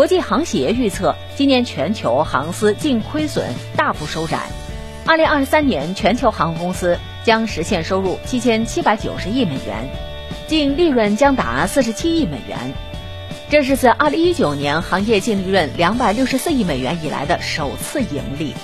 国际航协预测今年全球航司净亏损大幅收窄。二零二三年全球航空公司将实现收入七千七百九十亿美元净利润将达四十七亿美元。这是自二零一九年行业净利润两百六十四亿美元以来的首次盈利。